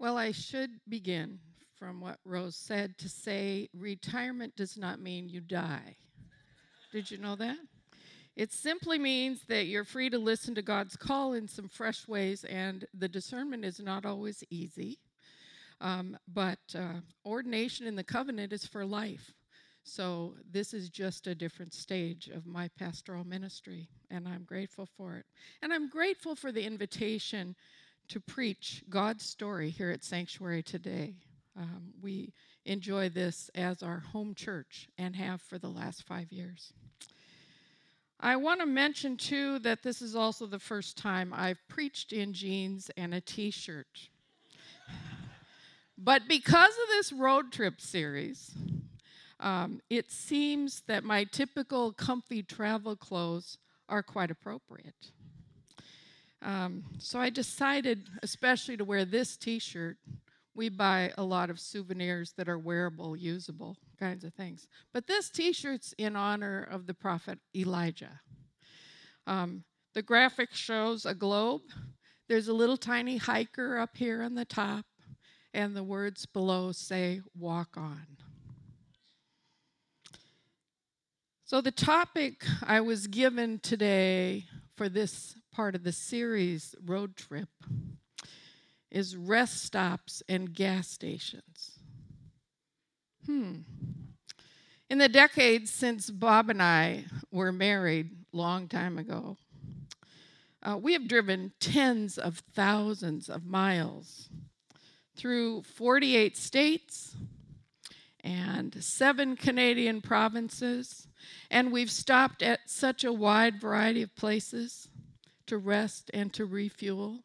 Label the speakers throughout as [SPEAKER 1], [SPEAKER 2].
[SPEAKER 1] Well, I should begin from what Rose said to say retirement does not mean you die. Did you know that? It simply means that you're free to listen to God's call in some fresh ways, and the discernment is not always easy. Um, but uh, ordination in the covenant is for life. So this is just a different stage of my pastoral ministry, and I'm grateful for it. And I'm grateful for the invitation to preach God's story here at Sanctuary today. Um, we enjoy this as our home church and have for the last five years. I want to mention too that this is also the first time I've preached in jeans and a t shirt. but because of this road trip series, um, it seems that my typical comfy travel clothes are quite appropriate. Um, so I decided, especially to wear this t shirt. We buy a lot of souvenirs that are wearable, usable kinds of things. But this t shirt's in honor of the prophet Elijah. Um, the graphic shows a globe. There's a little tiny hiker up here on the top, and the words below say, Walk on. So, the topic I was given today for this part of the series, Road Trip, is rest stops and gas stations. Hmm. In the decades since Bob and I were married, long time ago, uh, we have driven tens of thousands of miles through 48 states and seven Canadian provinces and we've stopped at such a wide variety of places to rest and to refuel.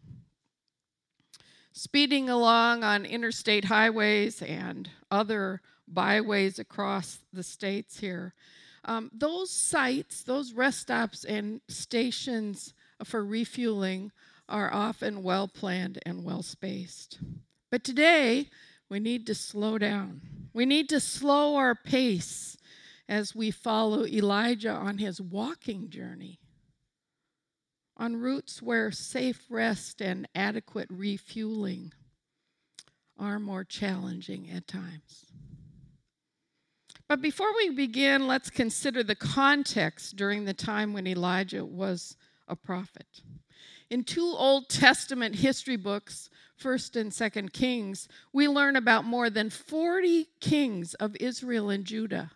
[SPEAKER 1] Speeding along on interstate highways and other byways across the states here. Um, those sites, those rest stops and stations for refueling are often well planned and well spaced. But today, we need to slow down. We need to slow our pace as we follow Elijah on his walking journey on routes where safe rest and adequate refueling are more challenging at times. But before we begin, let's consider the context during the time when Elijah was a prophet. In two Old Testament history books, 1st and 2nd Kings, we learn about more than 40 kings of Israel and Judah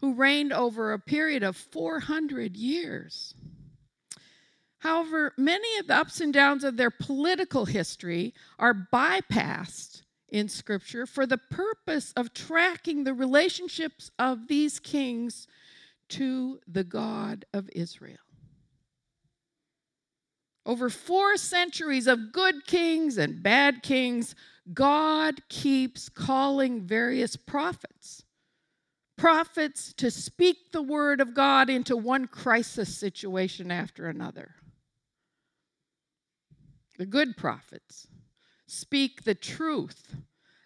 [SPEAKER 1] who reigned over a period of 400 years. However, many of the ups and downs of their political history are bypassed in Scripture for the purpose of tracking the relationships of these kings to the God of Israel. Over four centuries of good kings and bad kings, God keeps calling various prophets prophets to speak the word of God into one crisis situation after another. The good prophets speak the truth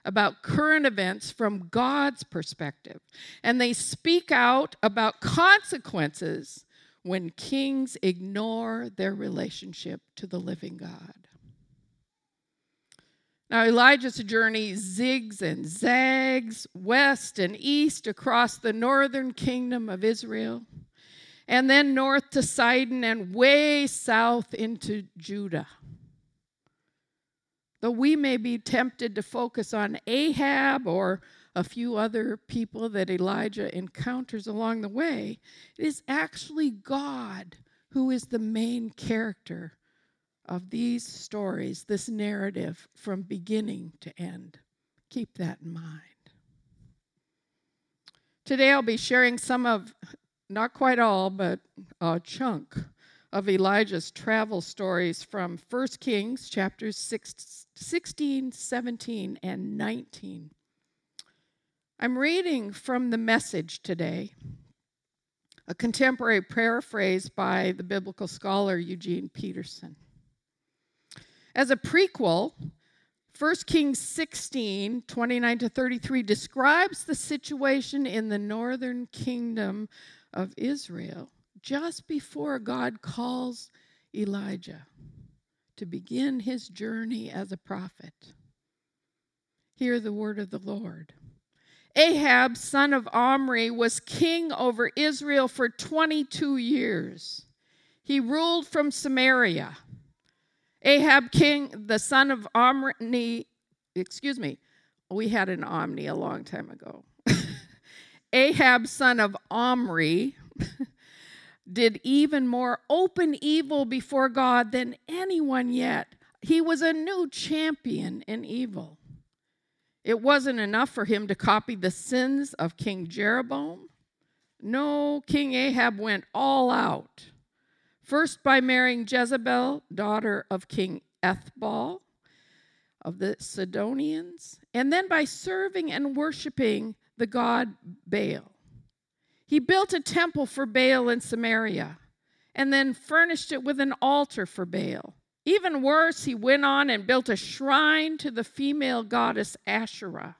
[SPEAKER 1] about current events from God's perspective, and they speak out about consequences when kings ignore their relationship to the living God. Now, Elijah's journey zigs and zags west and east across the northern kingdom of Israel, and then north to Sidon and way south into Judah. Though we may be tempted to focus on Ahab or a few other people that Elijah encounters along the way, it is actually God who is the main character of these stories, this narrative from beginning to end. Keep that in mind. Today I'll be sharing some of, not quite all, but a chunk of Elijah's travel stories from 1 Kings chapters 6, 16, 17, and 19. I'm reading from the message today, a contemporary paraphrase by the biblical scholar Eugene Peterson. As a prequel, 1 Kings 16, 29 to 33 describes the situation in the northern kingdom of Israel just before God calls Elijah to begin his journey as a prophet. Hear the word of the Lord. Ahab, son of Omri, was king over Israel for 22 years. He ruled from Samaria. Ahab, king, the son of Omri, excuse me, we had an Omni a long time ago. Ahab, son of Omri, did even more open evil before God than anyone yet. He was a new champion in evil. It wasn't enough for him to copy the sins of King Jeroboam. No, King Ahab went all out. First, by marrying Jezebel, daughter of King Ethbaal of the Sidonians, and then by serving and worshiping the god Baal. He built a temple for Baal in Samaria and then furnished it with an altar for Baal. Even worse, he went on and built a shrine to the female goddess Asherah.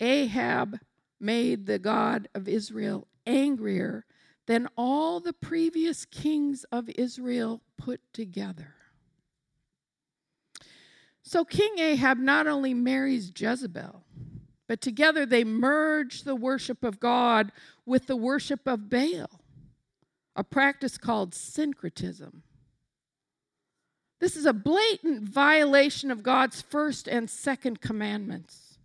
[SPEAKER 1] Ahab made the God of Israel angrier than all the previous kings of Israel put together. So King Ahab not only marries Jezebel, but together they merge the worship of God with the worship of Baal, a practice called syncretism. This is a blatant violation of God's first and second commandments.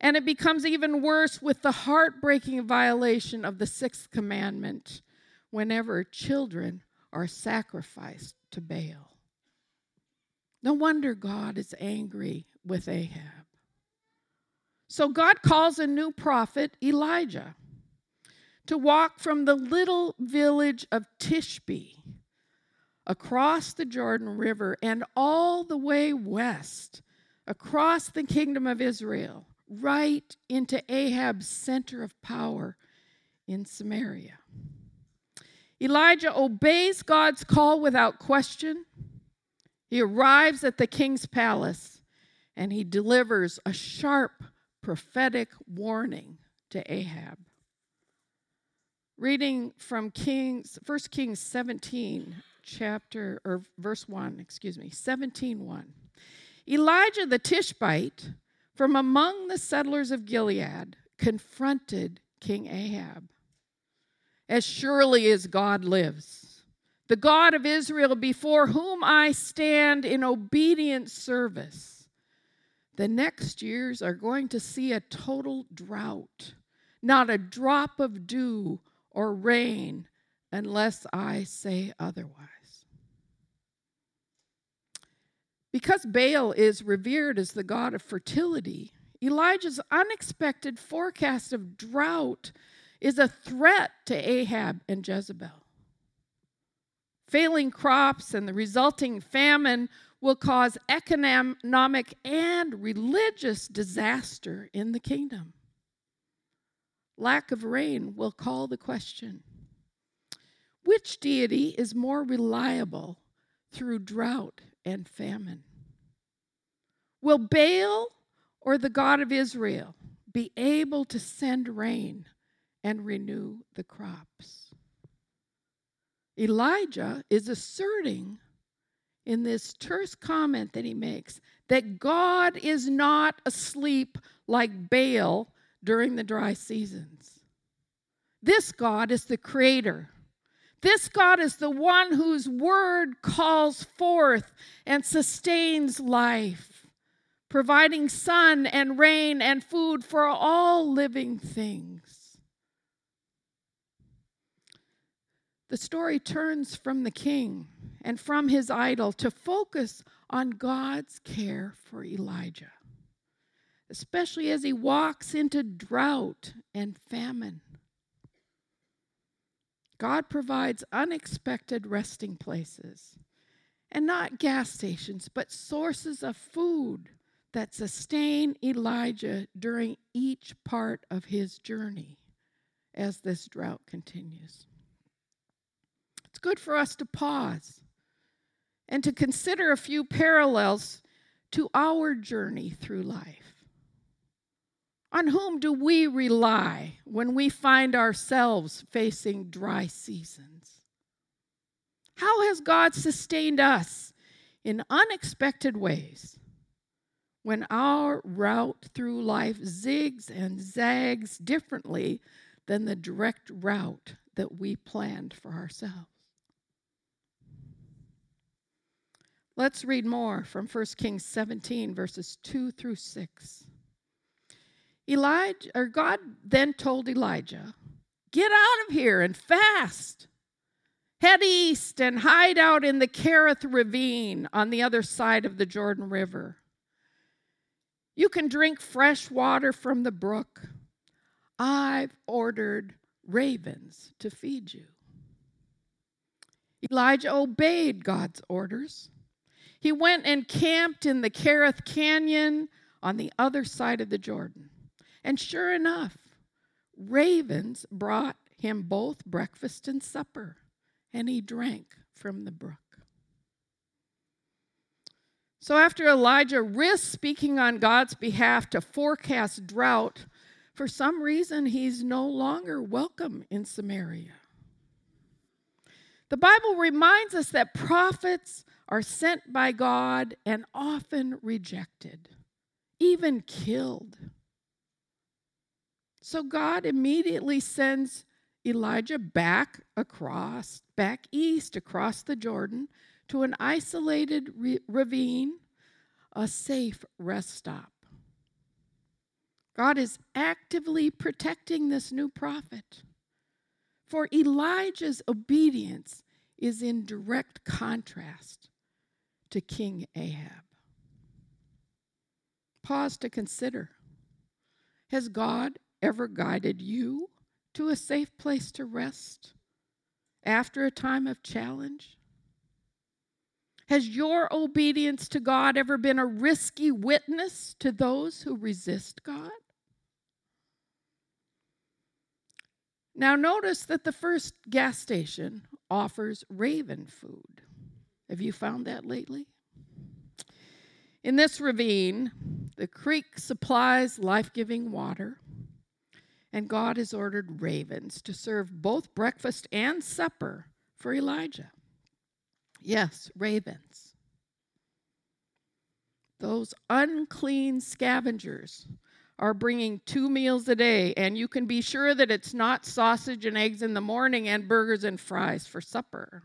[SPEAKER 1] And it becomes even worse with the heartbreaking violation of the sixth commandment whenever children are sacrificed to Baal. No wonder God is angry with Ahab. So God calls a new prophet, Elijah, to walk from the little village of Tishbe across the Jordan River and all the way west, across the kingdom of Israel, right into Ahab's center of power in Samaria. Elijah obeys God's call without question. He arrives at the king's palace and he delivers a sharp prophetic warning to Ahab. Reading from Kings 1 Kings 17 chapter or verse 1, excuse me, 17 1. Elijah the Tishbite from among the settlers of Gilead confronted King Ahab. As surely as God lives, the God of Israel before whom I stand in obedient service, the next years are going to see a total drought, not a drop of dew or rain unless I say otherwise. Because Baal is revered as the god of fertility, Elijah's unexpected forecast of drought is a threat to Ahab and Jezebel. Failing crops and the resulting famine will cause economic and religious disaster in the kingdom. Lack of rain will call the question which deity is more reliable through drought and famine. Will Baal or the God of Israel be able to send rain and renew the crops? Elijah is asserting in this terse comment that he makes that God is not asleep like Baal during the dry seasons. This God is the creator this God is the one whose word calls forth and sustains life, providing sun and rain and food for all living things. The story turns from the king and from his idol to focus on God's care for Elijah, especially as he walks into drought and famine. God provides unexpected resting places, and not gas stations, but sources of food that sustain Elijah during each part of his journey as this drought continues. It's good for us to pause and to consider a few parallels to our journey through life. On whom do we rely when we find ourselves facing dry seasons? How has God sustained us in unexpected ways when our route through life zigs and zags differently than the direct route that we planned for ourselves. Let's read more from 1 Kings 17, verses 2 through 6. Elijah, or God then told Elijah, Get out of here and fast. Head east and hide out in the Kerith ravine on the other side of the Jordan River. You can drink fresh water from the brook. I've ordered ravens to feed you. Elijah obeyed God's orders. He went and camped in the Kerith Canyon on the other side of the Jordan. And sure enough, ravens brought him both breakfast and supper, and he drank from the brook. So, after Elijah risked speaking on God's behalf to forecast drought, for some reason he's no longer welcome in Samaria. The Bible reminds us that prophets are sent by God and often rejected, even killed. So God immediately sends Elijah back across, back east across the Jordan to an isolated re- ravine, a safe rest stop. God is actively protecting this new prophet. For Elijah's obedience is in direct contrast to King Ahab. Pause to consider Has God ever guided you to a safe place to rest after a time of challenge? Has your obedience to God ever been a risky witness to those who resist God? Now, notice that the first gas station offers raven food. Have you found that lately? In this ravine, the creek supplies life giving water, and God has ordered ravens to serve both breakfast and supper for Elijah. Yes, ravens. Those unclean scavengers are bringing two meals a day, and you can be sure that it's not sausage and eggs in the morning and burgers and fries for supper.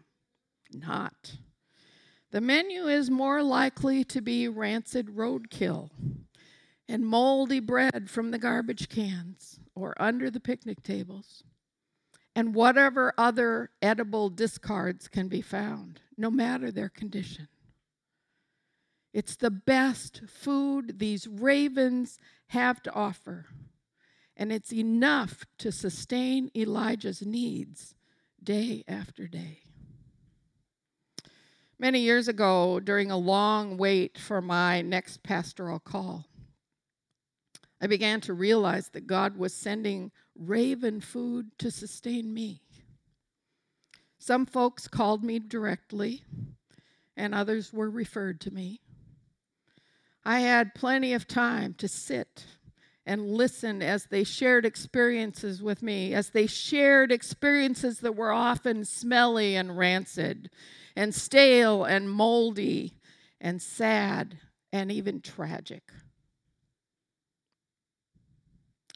[SPEAKER 1] Not. The menu is more likely to be rancid roadkill and moldy bread from the garbage cans or under the picnic tables and whatever other edible discards can be found, no matter their condition. It's the best food these ravens have to offer, and it's enough to sustain Elijah's needs day after day. Many years ago, during a long wait for my next pastoral call, I began to realize that God was sending raven food to sustain me. Some folks called me directly, and others were referred to me. I had plenty of time to sit and listen as they shared experiences with me, as they shared experiences that were often smelly and rancid, and stale and moldy, and sad and even tragic.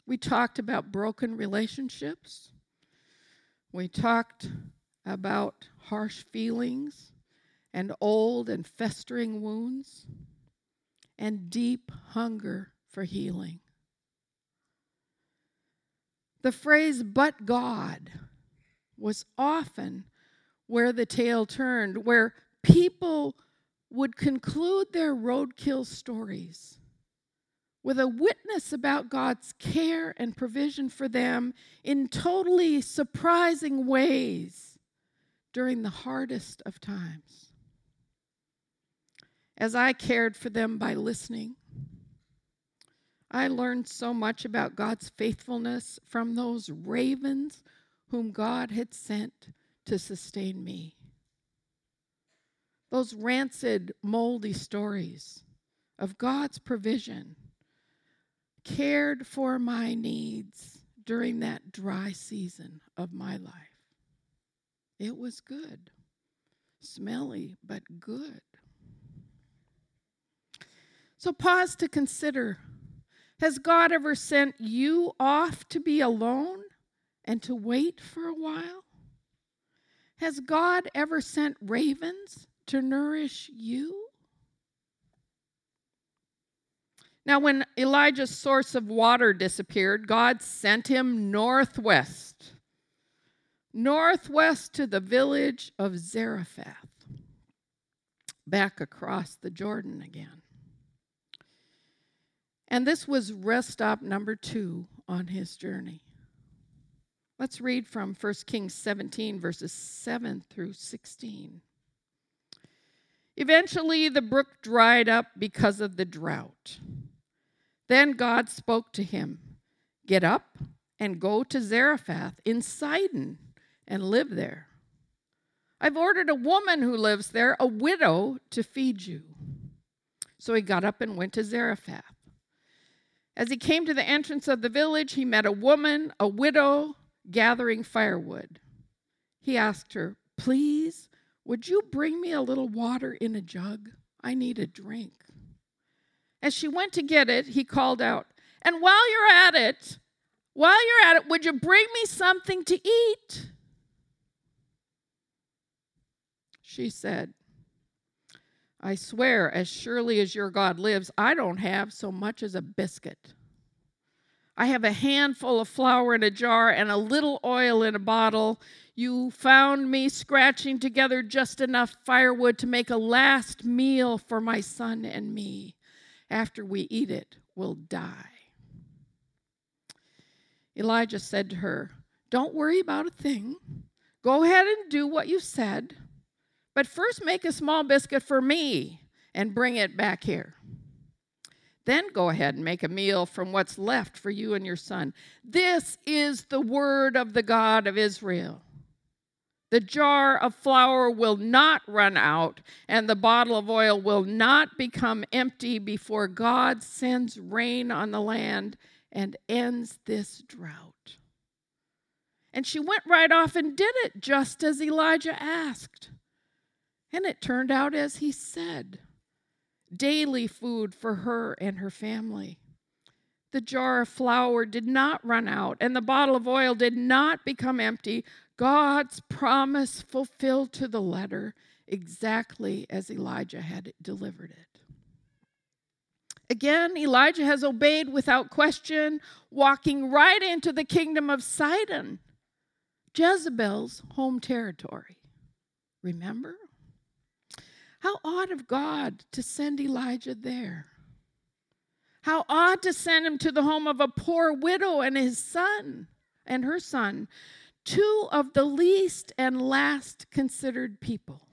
[SPEAKER 1] We talked about broken relationships. We talked about harsh feelings and old and festering wounds and deep hunger for healing. The phrase, but God, was often where the tale turned, where people would conclude their roadkill stories with a witness about God's care and provision for them in totally surprising ways during the hardest of times. As I cared for them by listening, I learned so much about God's faithfulness from those ravens whom God had sent to sustain me. Those rancid, moldy stories of God's provision cared for my needs during that dry season of my life. It was good, smelly, but good. So pause to consider Has God ever sent you off to be alone and to wait for a while? Has God ever sent ravens to nourish you? Now, when Elijah's source of water disappeared, God sent him northwest, northwest to the village of Zarephath, back across the Jordan again. And this was rest stop number two on his journey. Let's read from 1 Kings 17, verses 7 through 16. Eventually, the brook dried up because of the drought. Then God spoke to him Get up and go to Zarephath in Sidon and live there. I've ordered a woman who lives there, a widow, to feed you. So he got up and went to Zarephath. As he came to the entrance of the village, he met a woman, a widow, gathering firewood. He asked her, Please, would you bring me a little water in a jug? I need a drink. As she went to get it, he called out, And while you're at it, while you're at it, would you bring me something to eat? She said, I swear, as surely as your God lives, I don't have so much as a biscuit. I have a handful of flour in a jar and a little oil in a bottle. You found me scratching together just enough firewood to make a last meal for my son and me. After we eat it, we'll die. Elijah said to her, Don't worry about a thing. Go ahead and do what you said. But first, make a small biscuit for me and bring it back here. Then go ahead and make a meal from what's left for you and your son. This is the word of the God of Israel. The jar of flour will not run out, and the bottle of oil will not become empty before God sends rain on the land and ends this drought. And she went right off and did it just as Elijah asked. And it turned out as he said daily food for her and her family. The jar of flour did not run out, and the bottle of oil did not become empty. God's promise fulfilled to the letter exactly as Elijah had delivered it. Again, Elijah has obeyed without question, walking right into the kingdom of Sidon, Jezebel's home territory. Remember? How odd of God to send Elijah there. How odd to send him to the home of a poor widow and his son and her son, two of the least and last considered people,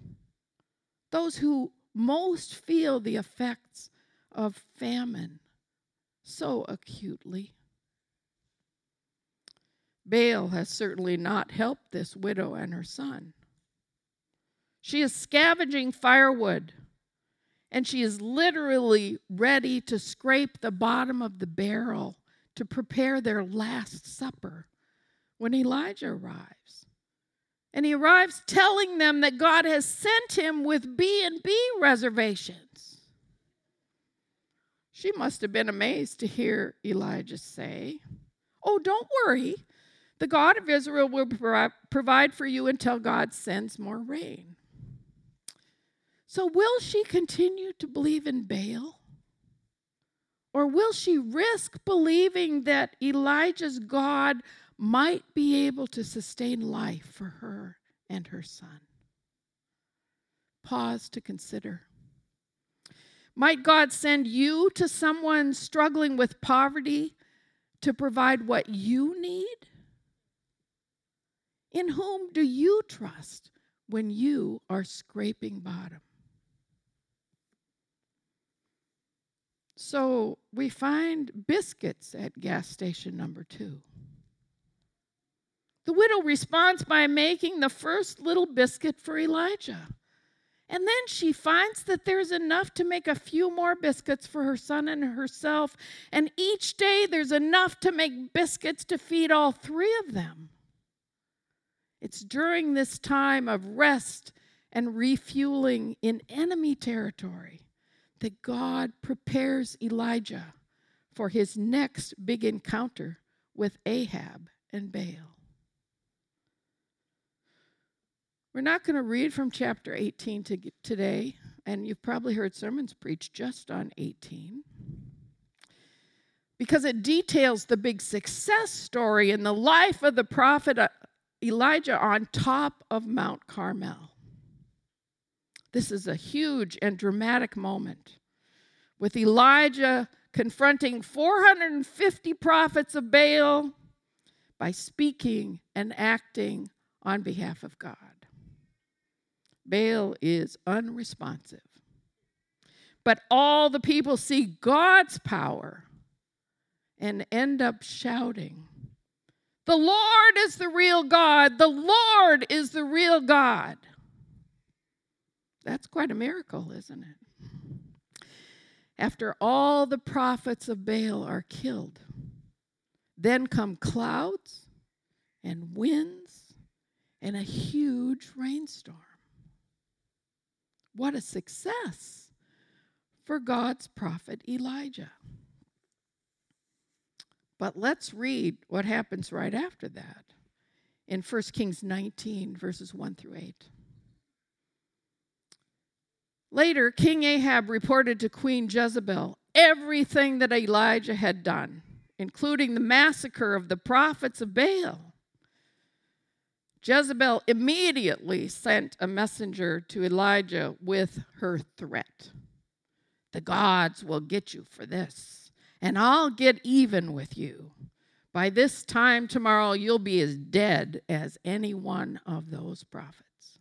[SPEAKER 1] those who most feel the effects of famine so acutely. Baal has certainly not helped this widow and her son. She is scavenging firewood, and she is literally ready to scrape the bottom of the barrel to prepare their last supper when Elijah arrives. And he arrives telling them that God has sent him with B&B reservations. She must have been amazed to hear Elijah say, "Oh, don't worry. The God of Israel will provide for you until God sends more rain." So, will she continue to believe in Baal? Or will she risk believing that Elijah's God might be able to sustain life for her and her son? Pause to consider. Might God send you to someone struggling with poverty to provide what you need? In whom do you trust when you are scraping bottom? So we find biscuits at gas station number two. The widow responds by making the first little biscuit for Elijah. And then she finds that there's enough to make a few more biscuits for her son and herself. And each day there's enough to make biscuits to feed all three of them. It's during this time of rest and refueling in enemy territory that God prepares Elijah for his next big encounter with Ahab and Baal. We're not going to read from chapter 18 to today, and you've probably heard sermons preached just on 18 because it details the big success story in the life of the prophet uh, Elijah on top of Mount Carmel. This is a huge and dramatic moment with Elijah confronting 450 prophets of Baal by speaking and acting on behalf of God. Baal is unresponsive. But all the people see God's power and end up shouting, The Lord is the real God! The Lord is the real God! That's quite a miracle, isn't it? After all the prophets of Baal are killed, then come clouds and winds and a huge rainstorm. What a success for God's prophet Elijah. But let's read what happens right after that in 1 Kings 19, verses 1 through 8. Later, King Ahab reported to Queen Jezebel everything that Elijah had done, including the massacre of the prophets of Baal. Jezebel immediately sent a messenger to Elijah with her threat The gods will get you for this, and I'll get even with you. By this time tomorrow, you'll be as dead as any one of those prophets.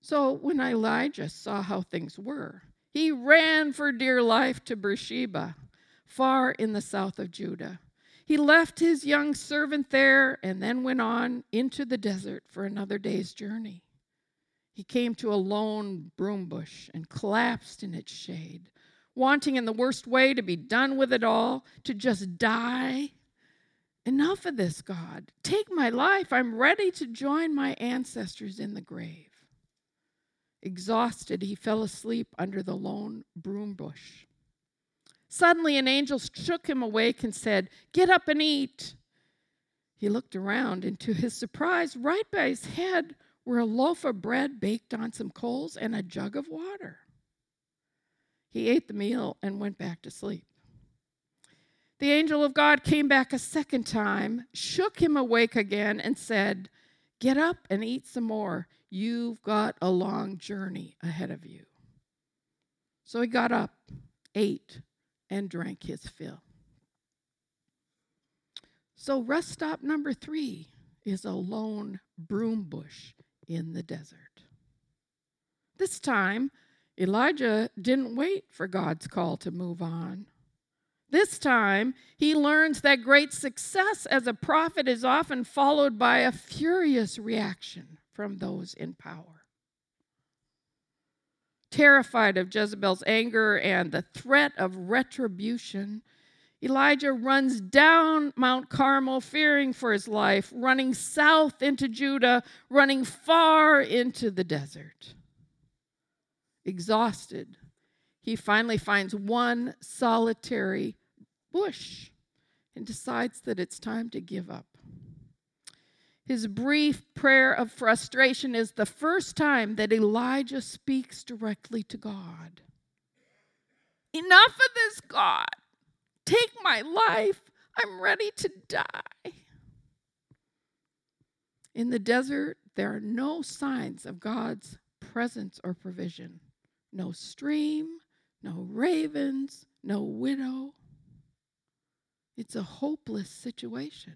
[SPEAKER 1] So when Elijah saw how things were, he ran for dear life to Beersheba, far in the south of Judah. He left his young servant there and then went on into the desert for another day's journey. He came to a lone broom bush and collapsed in its shade, wanting in the worst way to be done with it all, to just die. Enough of this, God. Take my life. I'm ready to join my ancestors in the grave. Exhausted, he fell asleep under the lone broom bush. Suddenly, an angel shook him awake and said, Get up and eat. He looked around, and to his surprise, right by his head were a loaf of bread baked on some coals and a jug of water. He ate the meal and went back to sleep. The angel of God came back a second time, shook him awake again, and said, Get up and eat some more. You've got a long journey ahead of you. So he got up, ate, and drank his fill. So, rest stop number three is a lone broom bush in the desert. This time, Elijah didn't wait for God's call to move on. This time, he learns that great success as a prophet is often followed by a furious reaction from those in power. Terrified of Jezebel's anger and the threat of retribution, Elijah runs down Mount Carmel, fearing for his life, running south into Judah, running far into the desert. Exhausted, he finally finds one solitary bush and decides that it's time to give up. His brief prayer of frustration is the first time that Elijah speaks directly to God. Enough of this, God. Take my life. I'm ready to die. In the desert, there are no signs of God's presence or provision. No stream, no ravens, no widow. It's a hopeless situation.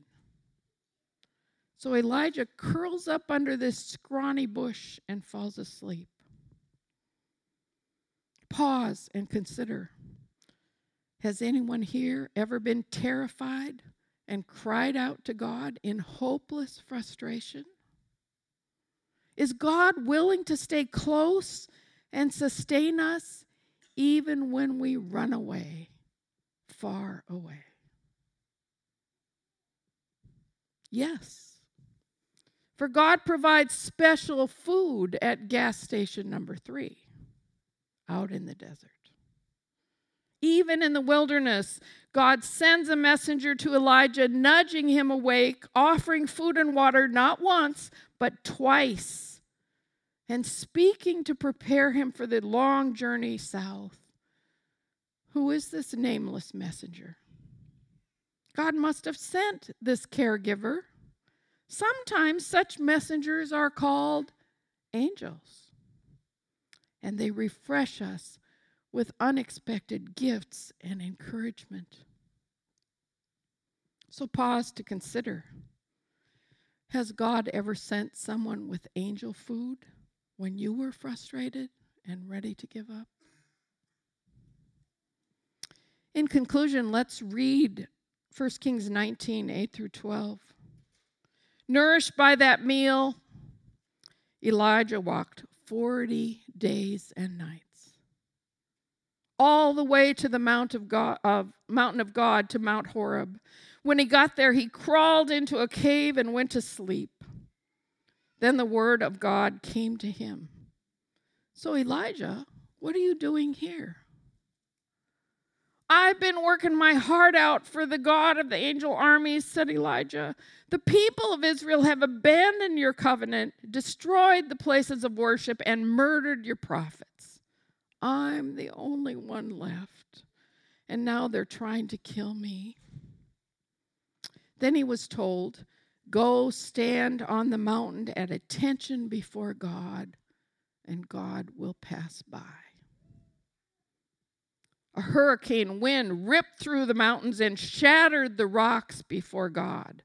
[SPEAKER 1] So Elijah curls up under this scrawny bush and falls asleep. Pause and consider Has anyone here ever been terrified and cried out to God in hopeless frustration? Is God willing to stay close and sustain us even when we run away, far away? Yes. For God provides special food at gas station number three. out in the desert. Even in the wilderness, God sends a messenger to Elijah, nudging him awake, offering food and water not once, but twice, and speaking to prepare him for the long journey south. Who is this nameless messenger? God must have sent this caregiver. Sometimes such messengers are called angels, and they refresh us with unexpected gifts and encouragement. So pause to consider Has God ever sent someone with angel food when you were frustrated and ready to give up? In conclusion, let's read 1 Kings 19 8 through 12. Nourished by that meal, Elijah walked 40 days and nights, all the way to the Mount of God, of, mountain of God to Mount Horeb. When he got there, he crawled into a cave and went to sleep. Then the word of God came to him. So, Elijah, what are you doing here? I've been working my heart out for the God of the angel armies, said Elijah. The people of Israel have abandoned your covenant, destroyed the places of worship, and murdered your prophets. I'm the only one left, and now they're trying to kill me. Then he was told, Go stand on the mountain at attention before God, and God will pass by. A hurricane wind ripped through the mountains and shattered the rocks before God,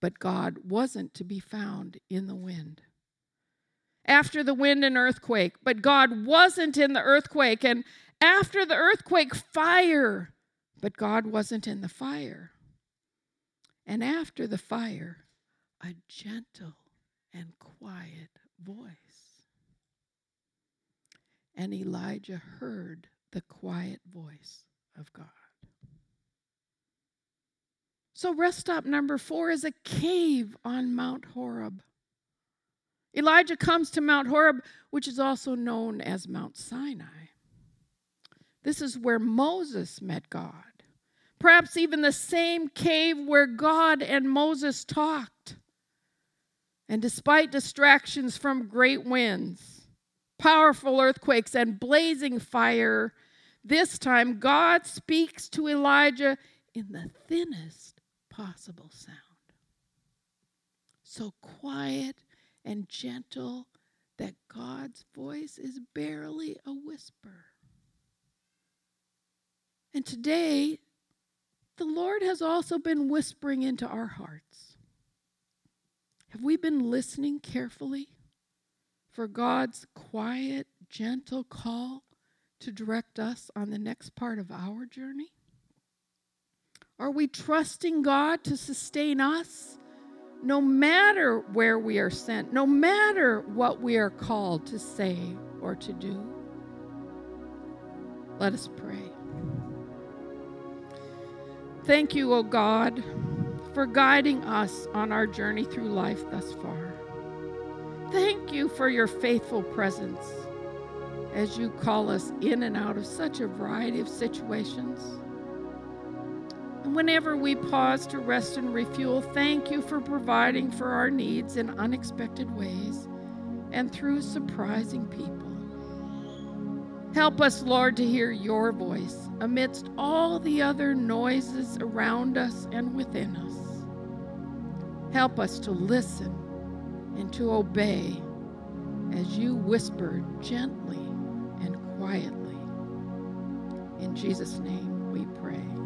[SPEAKER 1] but God wasn't to be found in the wind. After the wind, and earthquake, but God wasn't in the earthquake. And after the earthquake, fire, but God wasn't in the fire. And after the fire, a gentle and quiet voice. And Elijah heard the quiet voice of God. So, rest stop number four is a cave on Mount Horeb. Elijah comes to Mount Horeb, which is also known as Mount Sinai. This is where Moses met God perhaps even the same cave where God and Moses talked. And despite distractions from great winds, powerful earthquakes, and blazing fire, this time God speaks to Elijah in the thinnest possible sound. So quiet and gentle that God's voice is barely a whisper. And today, the Lord has also been whispering into our hearts. Have we been listening carefully for God's quiet, gentle call to direct us on the next part of our journey? Are we trusting God to sustain us no matter where we are sent, no matter what we are called to say or to do? Let us pray. Thank you, O God, for guiding us on our journey through life thus far. Thank you for your faithful presence as you call us in and out of such a variety of situations. And whenever we pause to rest and refuel, thank you for providing for our needs in unexpected ways and through surprising people. Help us, Lord, to hear your voice amidst all the other noises around us and within us. Help us to listen and to obey as you whisper gently and quietly. In Jesus' name we pray.